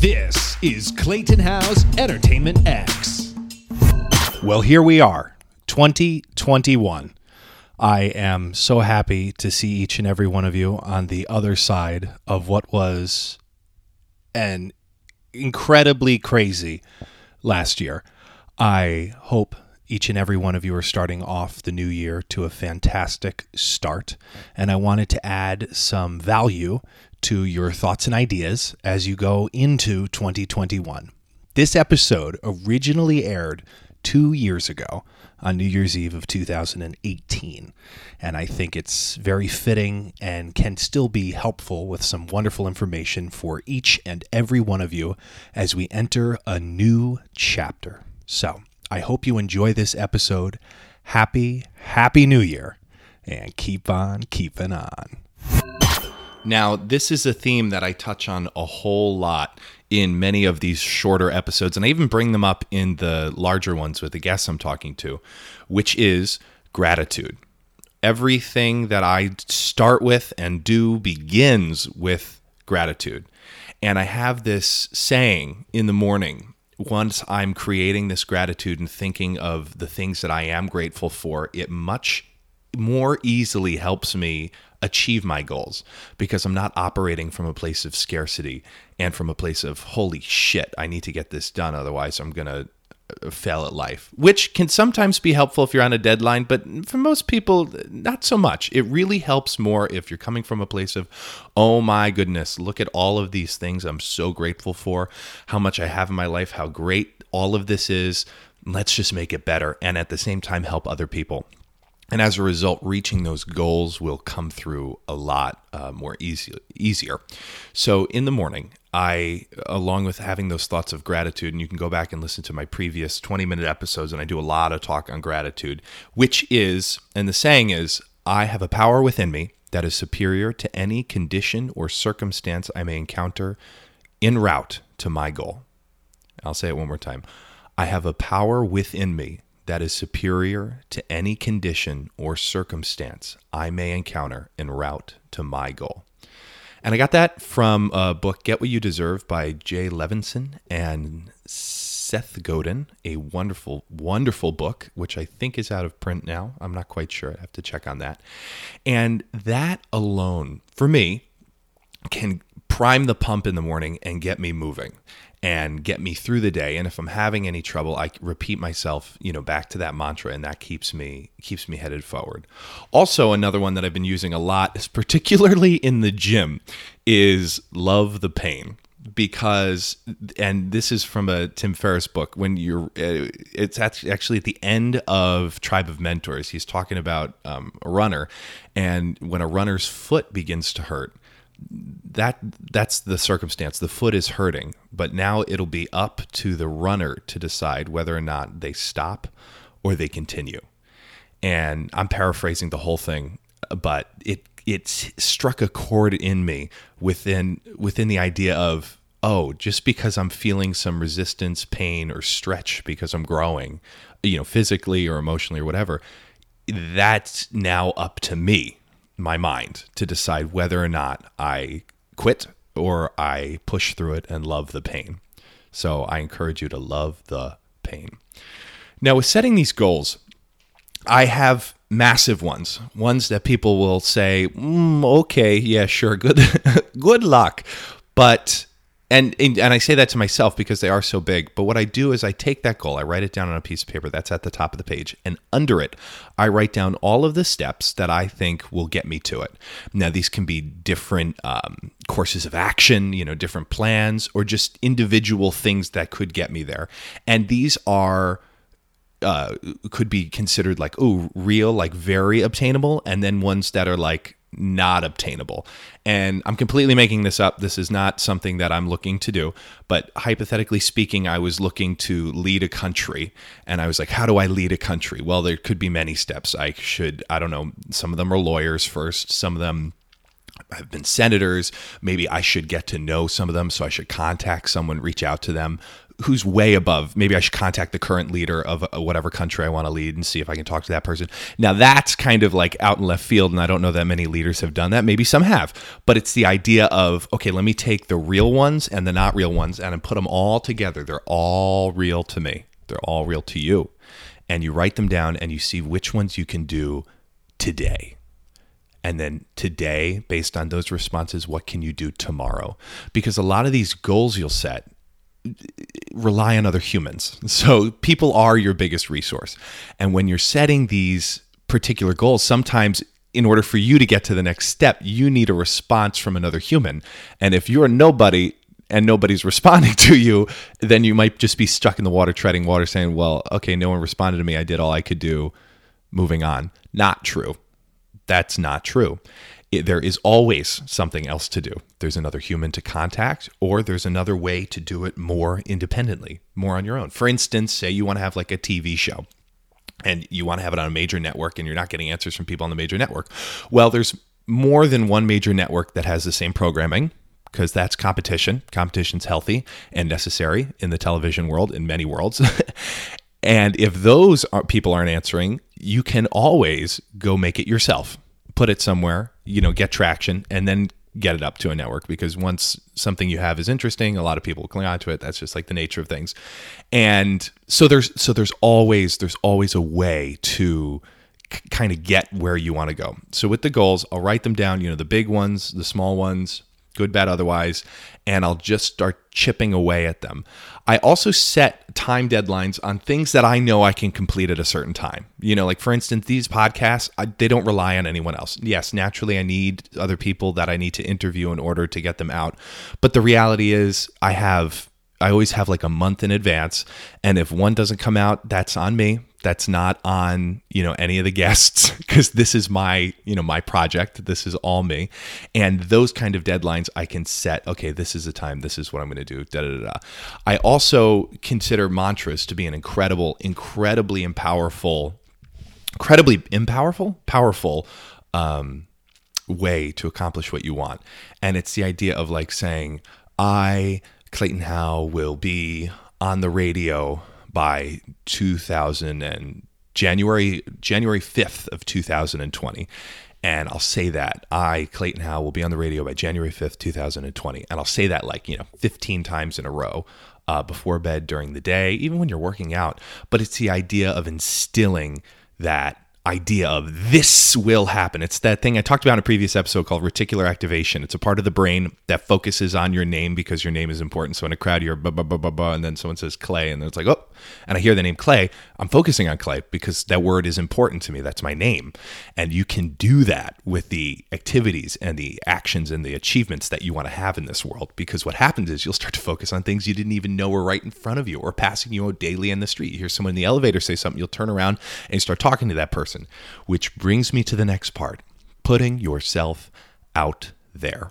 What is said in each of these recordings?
This is Clayton Howe's Entertainment X. Well, here we are, 2021. I am so happy to see each and every one of you on the other side of what was an incredibly crazy last year. I hope each and every one of you are starting off the new year to a fantastic start. And I wanted to add some value to your thoughts and ideas as you go into 2021. This episode originally aired two years ago on New Year's Eve of 2018. And I think it's very fitting and can still be helpful with some wonderful information for each and every one of you as we enter a new chapter. So I hope you enjoy this episode. Happy, happy new year, and keep on keeping on. Now, this is a theme that I touch on a whole lot in many of these shorter episodes, and I even bring them up in the larger ones with the guests I'm talking to, which is gratitude. Everything that I start with and do begins with gratitude. And I have this saying in the morning once I'm creating this gratitude and thinking of the things that I am grateful for, it much more easily helps me achieve my goals because I'm not operating from a place of scarcity and from a place of holy shit, I need to get this done otherwise I'm going to uh, fail at life, which can sometimes be helpful if you're on a deadline, but for most people, not so much. It really helps more if you're coming from a place of, oh my goodness, look at all of these things I'm so grateful for, how much I have in my life, how great all of this is. Let's just make it better and at the same time help other people and as a result, reaching those goals will come through a lot uh, more easy, easier. So in the morning, I, along with having those thoughts of gratitude, and you can go back and listen to my previous 20 minute episodes, and I do a lot of talk on gratitude, which is, and the saying is, I have a power within me that is superior to any condition or circumstance I may encounter en route to my goal. I'll say it one more time. I have a power within me that is superior to any condition or circumstance I may encounter en route to my goal. And I got that from a book, Get What You Deserve by Jay Levinson and Seth Godin, a wonderful, wonderful book, which I think is out of print now. I'm not quite sure. I have to check on that. And that alone, for me, can prime the pump in the morning and get me moving and get me through the day. And if i'm having any trouble i repeat myself you know back to that mantra and that keeps me keeps me headed forward. Also another one that i've been using a lot is particularly in the gym is love the pain. Because and this is from a tim ferriss book when you're uh, it's actually at the end of tribe of mentors he's talking about um, a runner and when a runner's foot begins to hurt that that's the circumstance. The foot is hurting, but now it'll be up to the runner to decide whether or not they stop or they continue. And I'm paraphrasing the whole thing, but it it struck a chord in me within within the idea of oh, just because I'm feeling some resistance, pain, or stretch because I'm growing, you know, physically or emotionally or whatever, that's now up to me my mind to decide whether or not I quit or I push through it and love the pain. So I encourage you to love the pain. Now, with setting these goals, I have massive ones, ones that people will say, mm, "Okay, yeah, sure, good, good luck," but and, and I say that to myself because they are so big. But what I do is I take that goal, I write it down on a piece of paper that's at the top of the page, and under it, I write down all of the steps that I think will get me to it. Now, these can be different um, courses of action, you know, different plans, or just individual things that could get me there. And these are uh, could be considered like oh real like very obtainable and then ones that are like not obtainable. And I'm completely making this up. This is not something that I'm looking to do. But hypothetically speaking, I was looking to lead a country. And I was like, how do I lead a country? Well, there could be many steps. I should, I don't know, some of them are lawyers first, some of them have been senators. Maybe I should get to know some of them. So I should contact someone, reach out to them who's way above. Maybe I should contact the current leader of uh, whatever country I want to lead and see if I can talk to that person. Now that's kind of like out in left field, and I don't know that many leaders have done that. Maybe some have, but it's the idea of okay, let me take the real ones and the not real ones and put them all together. They're all real to me. They're all real to you, and you write them down and you see which ones you can do today. And then today, based on those responses, what can you do tomorrow? Because a lot of these goals you'll set rely on other humans. So people are your biggest resource. And when you're setting these particular goals, sometimes in order for you to get to the next step, you need a response from another human. And if you're nobody and nobody's responding to you, then you might just be stuck in the water, treading water, saying, Well, okay, no one responded to me. I did all I could do. Moving on. Not true. That's not true it, there is always something else to do. There's another human to contact, or there's another way to do it more independently, more on your own. For instance, say you want to have like a TV show and you want to have it on a major network and you're not getting answers from people on the major network. Well, there's more than one major network that has the same programming because that's competition. Competition's healthy and necessary in the television world, in many worlds. and if those are, people aren't answering, you can always go make it yourself put it somewhere, you know, get traction, and then get it up to a network because once something you have is interesting, a lot of people cling on to it. That's just like the nature of things. And so there's so there's always there's always a way to kind of get where you want to go. So with the goals, I'll write them down, you know, the big ones, the small ones, good, bad, otherwise, and I'll just start chipping away at them. I also set time deadlines on things that I know I can complete at a certain time. You know, like for instance, these podcasts, I, they don't rely on anyone else. Yes, naturally, I need other people that I need to interview in order to get them out. But the reality is, I have I always have like a month in advance. And if one doesn't come out, that's on me. That's not on, you know, any of the guests because this is my, you know, my project. This is all me. And those kind of deadlines I can set, okay, this is the time, this is what I'm going to do. Da, da, da, I also consider mantras to be an incredible, incredibly powerful, incredibly impowerful, powerful um, way to accomplish what you want. And it's the idea of like saying, I Clayton Howe will be on the radio by 2000 and January January 5th of 2020. And I'll say that I, Clayton Howe, will be on the radio by January 5th, 2020. And I'll say that like, you know, 15 times in a row uh, before bed during the day, even when you're working out. But it's the idea of instilling that idea of this will happen. It's that thing I talked about in a previous episode called reticular activation. It's a part of the brain that focuses on your name because your name is important. So in a crowd, you're blah, blah, blah, blah, blah, and then someone says Clay, and then it's like, oh, and I hear the name Clay. I'm focusing on Clay because that word is important to me. That's my name. And you can do that with the activities and the actions and the achievements that you want to have in this world. Because what happens is you'll start to focus on things you didn't even know were right in front of you or passing you daily in the street. You hear someone in the elevator say something, you'll turn around and start talking to that person. Which brings me to the next part putting yourself out there.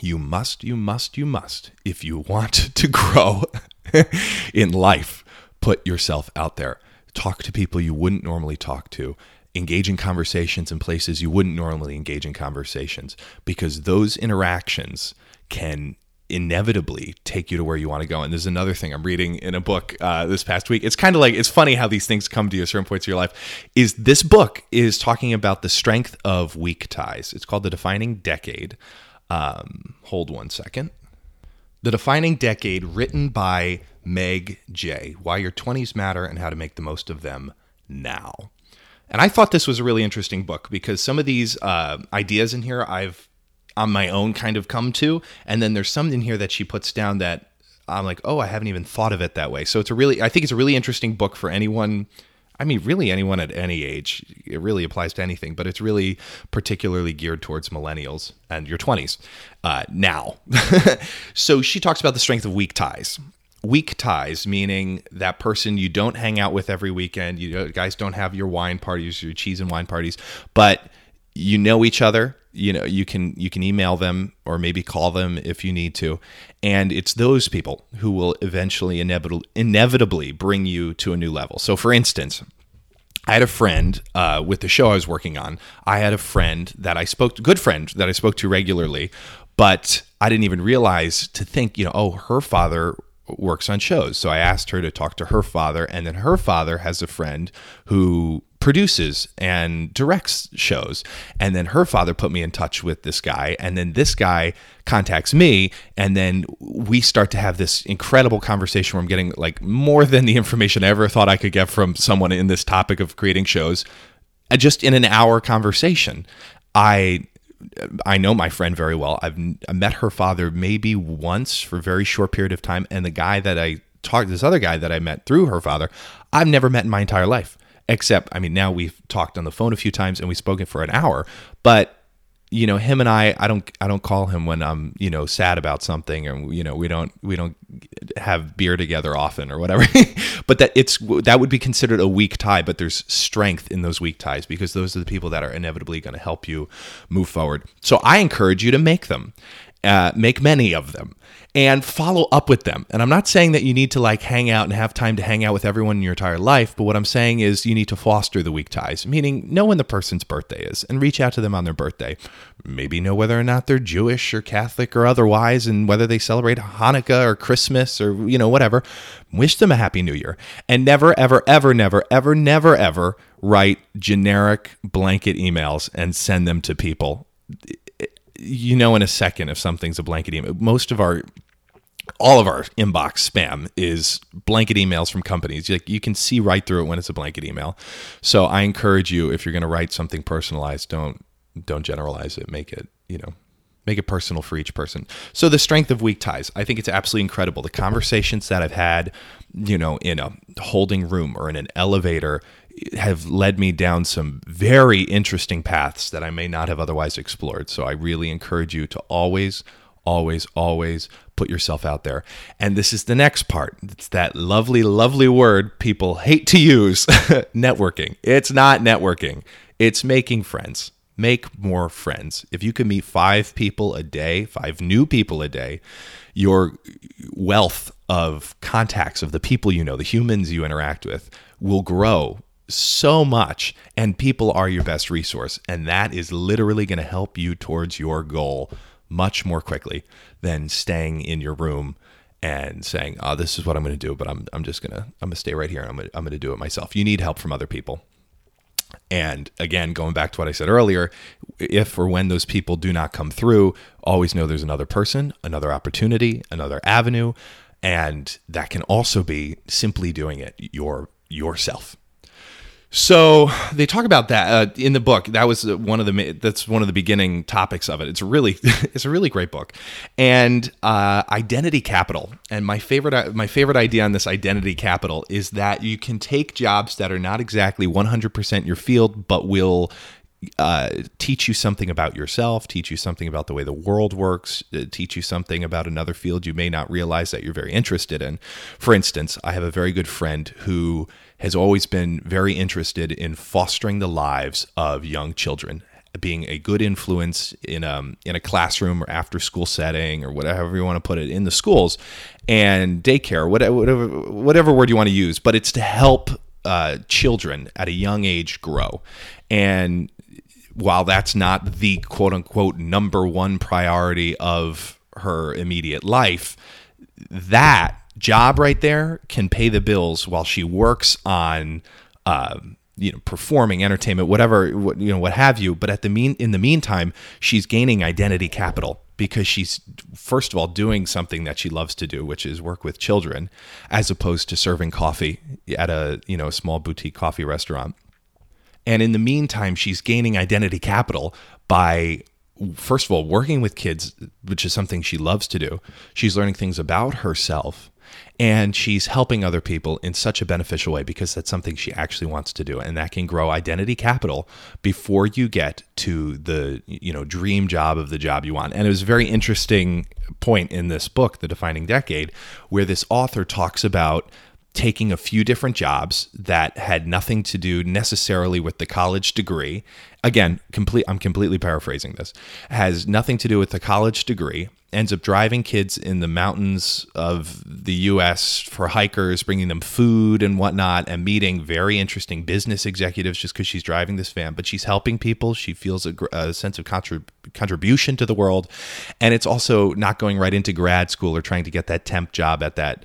You must, you must, you must, if you want to grow in life, put yourself out there. Talk to people you wouldn't normally talk to. Engage in conversations in places you wouldn't normally engage in conversations because those interactions can inevitably take you to where you want to go. And there's another thing I'm reading in a book uh, this past week. It's kind of like it's funny how these things come to you at certain points of your life. Is this book is talking about the strength of weak ties? It's called The Defining Decade. Um, hold one second. The Defining Decade, written by Meg Jay. Why Your 20s Matter and How to Make the Most of Them Now. And I thought this was a really interesting book because some of these uh, ideas in here I've on my own kind of come to. And then there's something here that she puts down that I'm like, oh, I haven't even thought of it that way. So it's a really, I think it's a really interesting book for anyone. I mean, really anyone at any age. It really applies to anything, but it's really particularly geared towards millennials and your 20s uh, now. so she talks about the strength of weak ties. Weak ties, meaning that person you don't hang out with every weekend. You guys don't have your wine parties, your cheese and wine parties, but you know each other you know you can you can email them or maybe call them if you need to and it's those people who will eventually inevitably inevitably bring you to a new level so for instance I had a friend uh, with the show I was working on. I had a friend that I spoke to, good friend that I spoke to regularly, but I didn't even realize to think, you know, oh, her father works on shows. So I asked her to talk to her father, and then her father has a friend who produces and directs shows. And then her father put me in touch with this guy, and then this guy contacts me, and then we start to have this incredible conversation where I'm getting like more than the information I ever thought I could get from someone in this topic of creating shows. uh, Just in an hour conversation, I I know my friend very well. I've met her father maybe once for a very short period of time, and the guy that I talked, this other guy that I met through her father, I've never met in my entire life. Except, I mean, now we've talked on the phone a few times and we've spoken for an hour, but you know him and I I don't I don't call him when I'm you know sad about something and you know we don't we don't have beer together often or whatever. But that it's that would be considered a weak tie but there's strength in those weak ties because those are the people that are inevitably going to help you move forward. So I encourage you to make them uh, make many of them and follow up with them. And I'm not saying that you need to like hang out and have time to hang out with everyone in your entire life, but what I'm saying is you need to foster the weak ties, meaning know when the person's birthday is and reach out to them on their birthday. Maybe know whether or not they're Jewish or Catholic or otherwise and whether they celebrate Hanukkah or Christmas or you know whatever. Wish them a happy new year. And never ever ever never ever never ever write generic blanket emails and send them to people you know in a second if something's a blanket email. Most of our all of our inbox spam is blanket emails from companies. Like you can see right through it when it's a blanket email. So I encourage you if you're going to write something personalized, don't don't generalize it. Make it, you know, make it personal for each person. So the strength of weak ties, I think it's absolutely incredible. The conversations that I've had, you know, in a holding room or in an elevator have led me down some very interesting paths that I may not have otherwise explored. So I really encourage you to always, always, always put yourself out there. And this is the next part. It's that lovely, lovely word people hate to use networking. It's not networking, it's making friends. Make more friends. If you can meet five people a day, five new people a day, your wealth of contacts of the people you know, the humans you interact with, will grow so much and people are your best resource. And that is literally going to help you towards your goal much more quickly than staying in your room and saying oh this is what i'm going to do but i'm, I'm just going to i'm going to stay right here and i'm going I'm going to do it myself. You need help from other people and again going back to what i said earlier if or when those people do not come through always know there's another person another opportunity another avenue. And that can also be simply doing it your yourself so they talk about that uh, in the book. That was one of the that's one of the beginning topics of it. It's really it's a really great book, and uh, identity capital. And my favorite my favorite idea on this identity capital is that you can take jobs that are not exactly 100% your field, but will uh, teach you something about yourself, teach you something about the way the world works, uh, teach you something about another field you may not realize that you're very interested in. For instance, I have a very good friend who has always been very interested in fostering the lives of young children being a good influence in a in a classroom or after school setting or whatever you want to put it in the schools and daycare whatever whatever, whatever word you want to use but it's to help uh, children at a young age grow and while that's not the quote unquote number one priority of her immediate life that job right there can pay the bills while she works on uh, you know performing entertainment whatever what, you know what have you. But at the mean in the meantime she's gaining identity capital because she's first of all doing something that she loves to do which is work with children as opposed to serving coffee at a you know a small boutique coffee restaurant and in the meantime she's gaining identity capital by first of all working with kids which is something she loves to do. She's learning things about herself and she's helping other people in such a beneficial way because that's something she actually wants to do and that can grow identity capital before you get to the you know dream job of the job you want. And it was a very interesting point in this book the defining decade where this author talks about taking a few different jobs that had nothing to do necessarily with the college degree. Again, complete I'm completely paraphrasing this. Has nothing to do with the college degree. Ends up driving kids in the mountains of the US for hikers, bringing them food and whatnot, and meeting very interesting business executives just because she's driving this van. But she's helping people. She feels a, a sense of contrib- contribution to the world. And it's also not going right into grad school or trying to get that temp job at that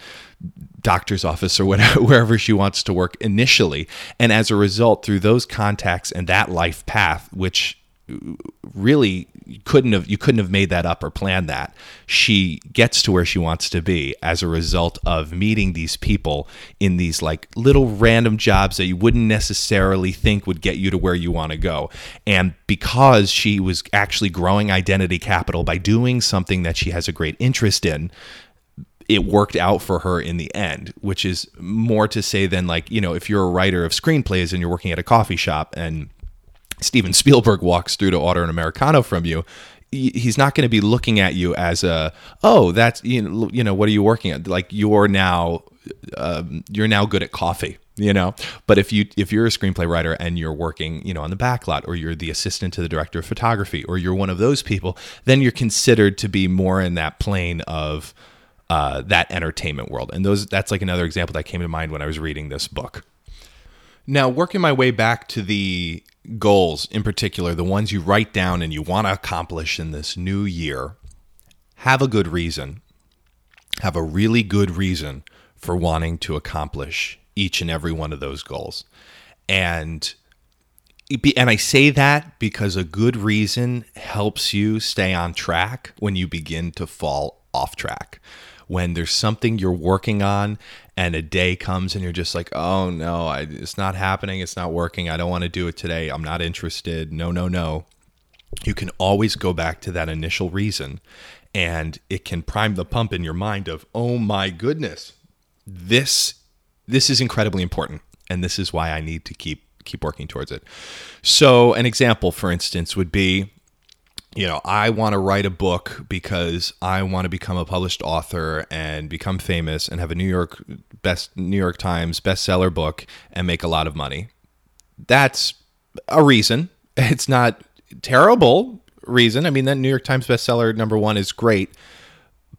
doctor's office or whatever, wherever she wants to work initially. And as a result, through those contacts and that life path, which uh, really couldn't have you couldn't have made that up or planned that she gets to where she wants to be as a result of meeting these people in these like little random jobs that you wouldn't necessarily think would get you to where you want to go and because she was actually growing identity capital by doing something that she has a great interest in it worked out for her in the end, which is more to say than like, you know, if you're a writer of screenplays and you're working at a coffee shop and Steven Spielberg walks through to order an Americano from you, he's not going to be looking at you as a, oh, that's, you know, you know what are you working at? Like you're now, um, you're now good at coffee you know but if you if you're a screenplay writer and you're working you know on the backlot or you're the assistant to the director of photography or you're one of those people then you're considered to be more in that plane of uh, that entertainment world. And those that's like another example that came to mind when I was reading this book. Now, working my way back to the goals in particular, the ones you write down and you want to accomplish in this new year, have a good reason. Have a really good reason for wanting to accomplish each and every one of those goals. And and I say that because a good reason helps you stay on track when you begin to fall off track when there's something you're working on and a day comes and you're just like, oh no, I, it's not happening. It's not working. I don't want to do it today. I'm not interested. No, no, no. You can always go back to that initial reason and it can prime the pump in your mind of, oh my goodness, this this is incredibly important and this is why I need to keep keep working towards it. So an example, for instance, would be you know, I want to write a book because I want to become a published author and become famous and have a New York best New York Times bestseller book and make a lot of money. That's a reason. It's not terrible reason. I mean, that New York Times bestseller number 1 is great,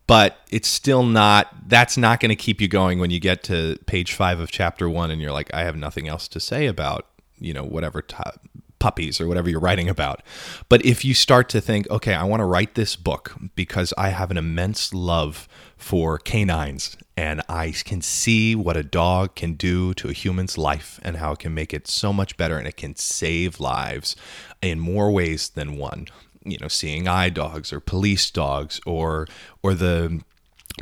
but it's still not that's not going to keep you going when you get to page 5 of chapter 1 and you're like I have nothing else to say about, you know, whatever top puppies or whatever you're writing about. But if you start to think, okay, I want to write this book because I have an immense love for canines and I can see what a dog can do to a human's life and how it can make it so much better and it can save lives in more ways than one you know seeing eye dogs or police dogs or or the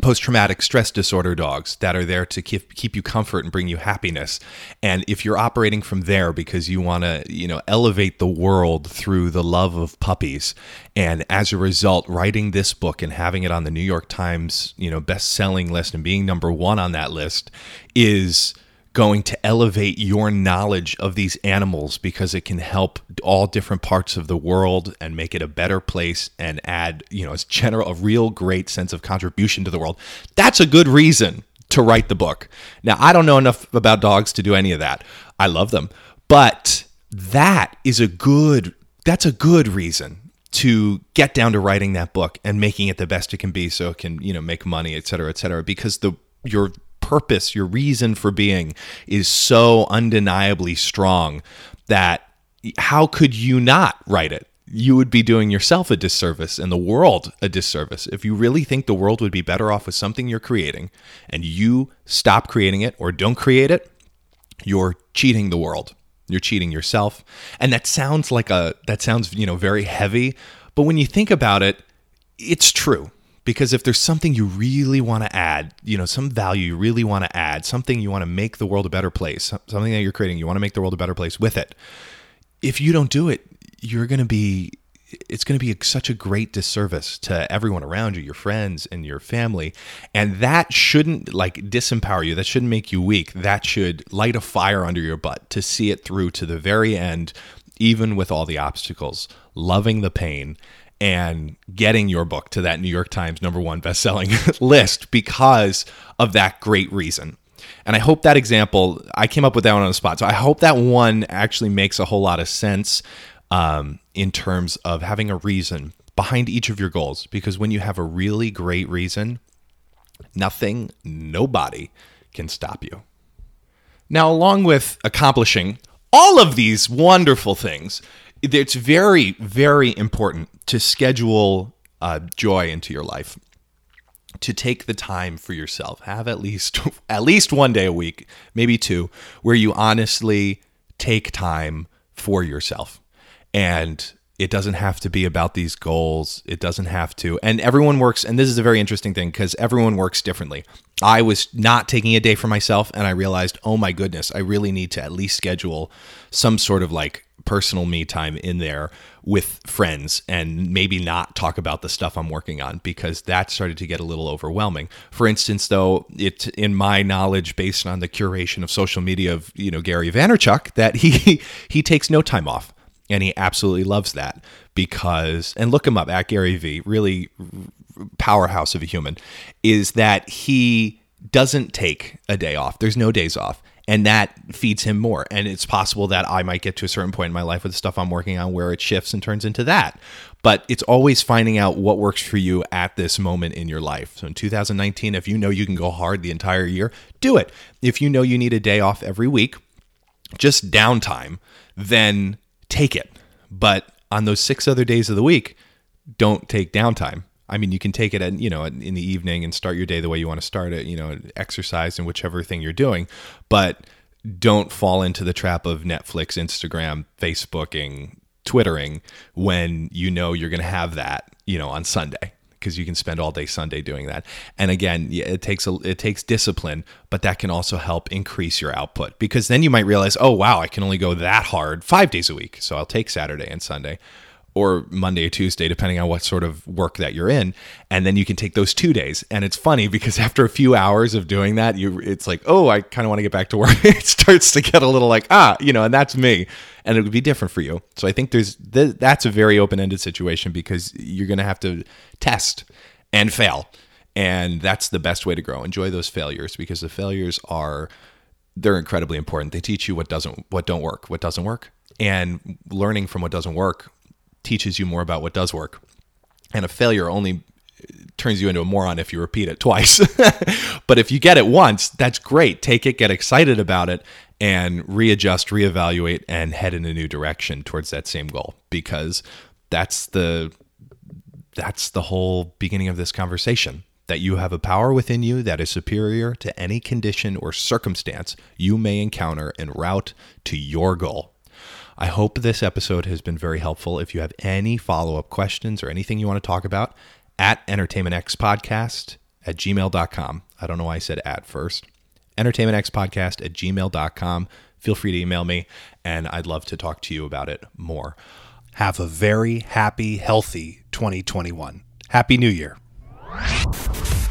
post traumatic stress disorder dogs that are there to keep keep you comfort and bring you happiness. And if you're operating from there because you want to, you know, elevate the world through the love of puppies and as a result writing this book and having it on the New York Times, you know, best-selling list and being number 1 on that list is going to elevate your knowledge of these animals because it can help all different parts of the world and make it a better place and add, you know, as general a real great sense of contribution to the world. That's a good reason to write the book. Now, I don't know enough about dogs to do any of that. I love them, but that is a good that's a good reason to get down to writing that book and making it the best it can be so it can, you know, make money, et cetera, et cetera, because the your purpose, your reason for being is so undeniably strong that how could you not write it? You would be doing yourself a disservice and the world a disservice. If you really think the world would be better off with something you're creating and you stop creating it or don't create it, you're cheating the world. You're cheating yourself. And that sounds like a that sounds, you know, very heavy, but when you think about it, it's true because if there's something you really want to add, you know, some value you really want to add, something you want to make the world a better place, something that you're creating, you want to make the world a better place with it. If you don't do it, you're going to be it's going to be such a great disservice to everyone around you, your friends and your family. And that shouldn't like disempower you. That shouldn't make you weak. That should light a fire under your butt to see it through to the very end, even with all the obstacles, loving the pain and getting your book to that New York Times number one best-selling list because of that great reason. And I hope that example, I came up with that one on the spot. So I hope that one actually makes a whole lot of sense um, in terms of having a reason behind each of your goals. Because when you have a really great reason, nothing, nobody can stop you. Now, along with accomplishing all of these wonderful things, it's very, very important to schedule uh, joy into your life to take the time for yourself. Have at least at least one day a week maybe two where you honestly take time for yourself. And it doesn't have to be about these goals. It doesn't have to and everyone works and this is a very interesting thing because everyone works differently. I was not taking a day for myself and i realized oh my goodness i really need to at least schedule some sort of like personal me time in there with friends and maybe not talk about the stuff I'm working on because that started to get a little overwhelming. For instance, though, it in my knowledge based on the curation of social media of, you know, Gary Vaynerchuk that he he takes no time off and he absolutely loves that because and look him up at Gary V, really powerhouse of a human, is that he doesn't take a day off. There's no days off and that feeds him more. And it's possible that I might get to a certain point in my life with the stuff I'm working on where it shifts and turns into that. But it's always finding out what works for you at this moment in your life. So in 2019, if you know you can go hard the entire year, do it. If you know you need a day off every week, just downtime, then take it. But on those six other days of the week, don't take downtime. I mean, you can take it at, you know, in the evening and start your day the way you want to start it, you know, exercise and whichever thing you're doing, but don't fall into the trap of Netflix, Instagram, Facebooking, Twittering when you know you're going to have that, you know, on Sunday because you can spend all day Sunday doing that. And again, it takes a, it takes discipline, but that can also help increase your output because then you might realize, oh wow, I can only go that hard five days a week, so I'll take Saturday and Sunday or Monday or Tuesday, depending on what sort of work that you're in. And then you can take those two days. And it's funny because after a few hours of doing that, you it's like, oh, I kind of want to get back to work. it starts to get a little like, ah, you know, and that's me. And it would be different for you. So I think there's th- that's a very open ended situation because you're going to have to test and fail. And that's the best way to grow. Enjoy those failures because the failures are they're incredibly important. They teach you what doesn't what don't work, what doesn't work. And learning from what doesn't work teaches you more about what does work. And a failure only turns you into a moron if you repeat it twice. but if you get it once, that's great. Take it, get excited about it, and readjust, reevaluate, and head in a new direction towards that same goal. Because that's the that's the whole beginning of this conversation. That you have a power within you that is superior to any condition or circumstance you may encounter en route to your goal. I hope this episode has been very helpful. If you have any follow up questions or anything you want to talk about, at entertainmentxpodcast at gmail.com. I don't know why I said at first. Entertainmentxpodcast at gmail.com. Feel free to email me, and I'd love to talk to you about it more. Have a very happy, healthy 2021. Happy New Year.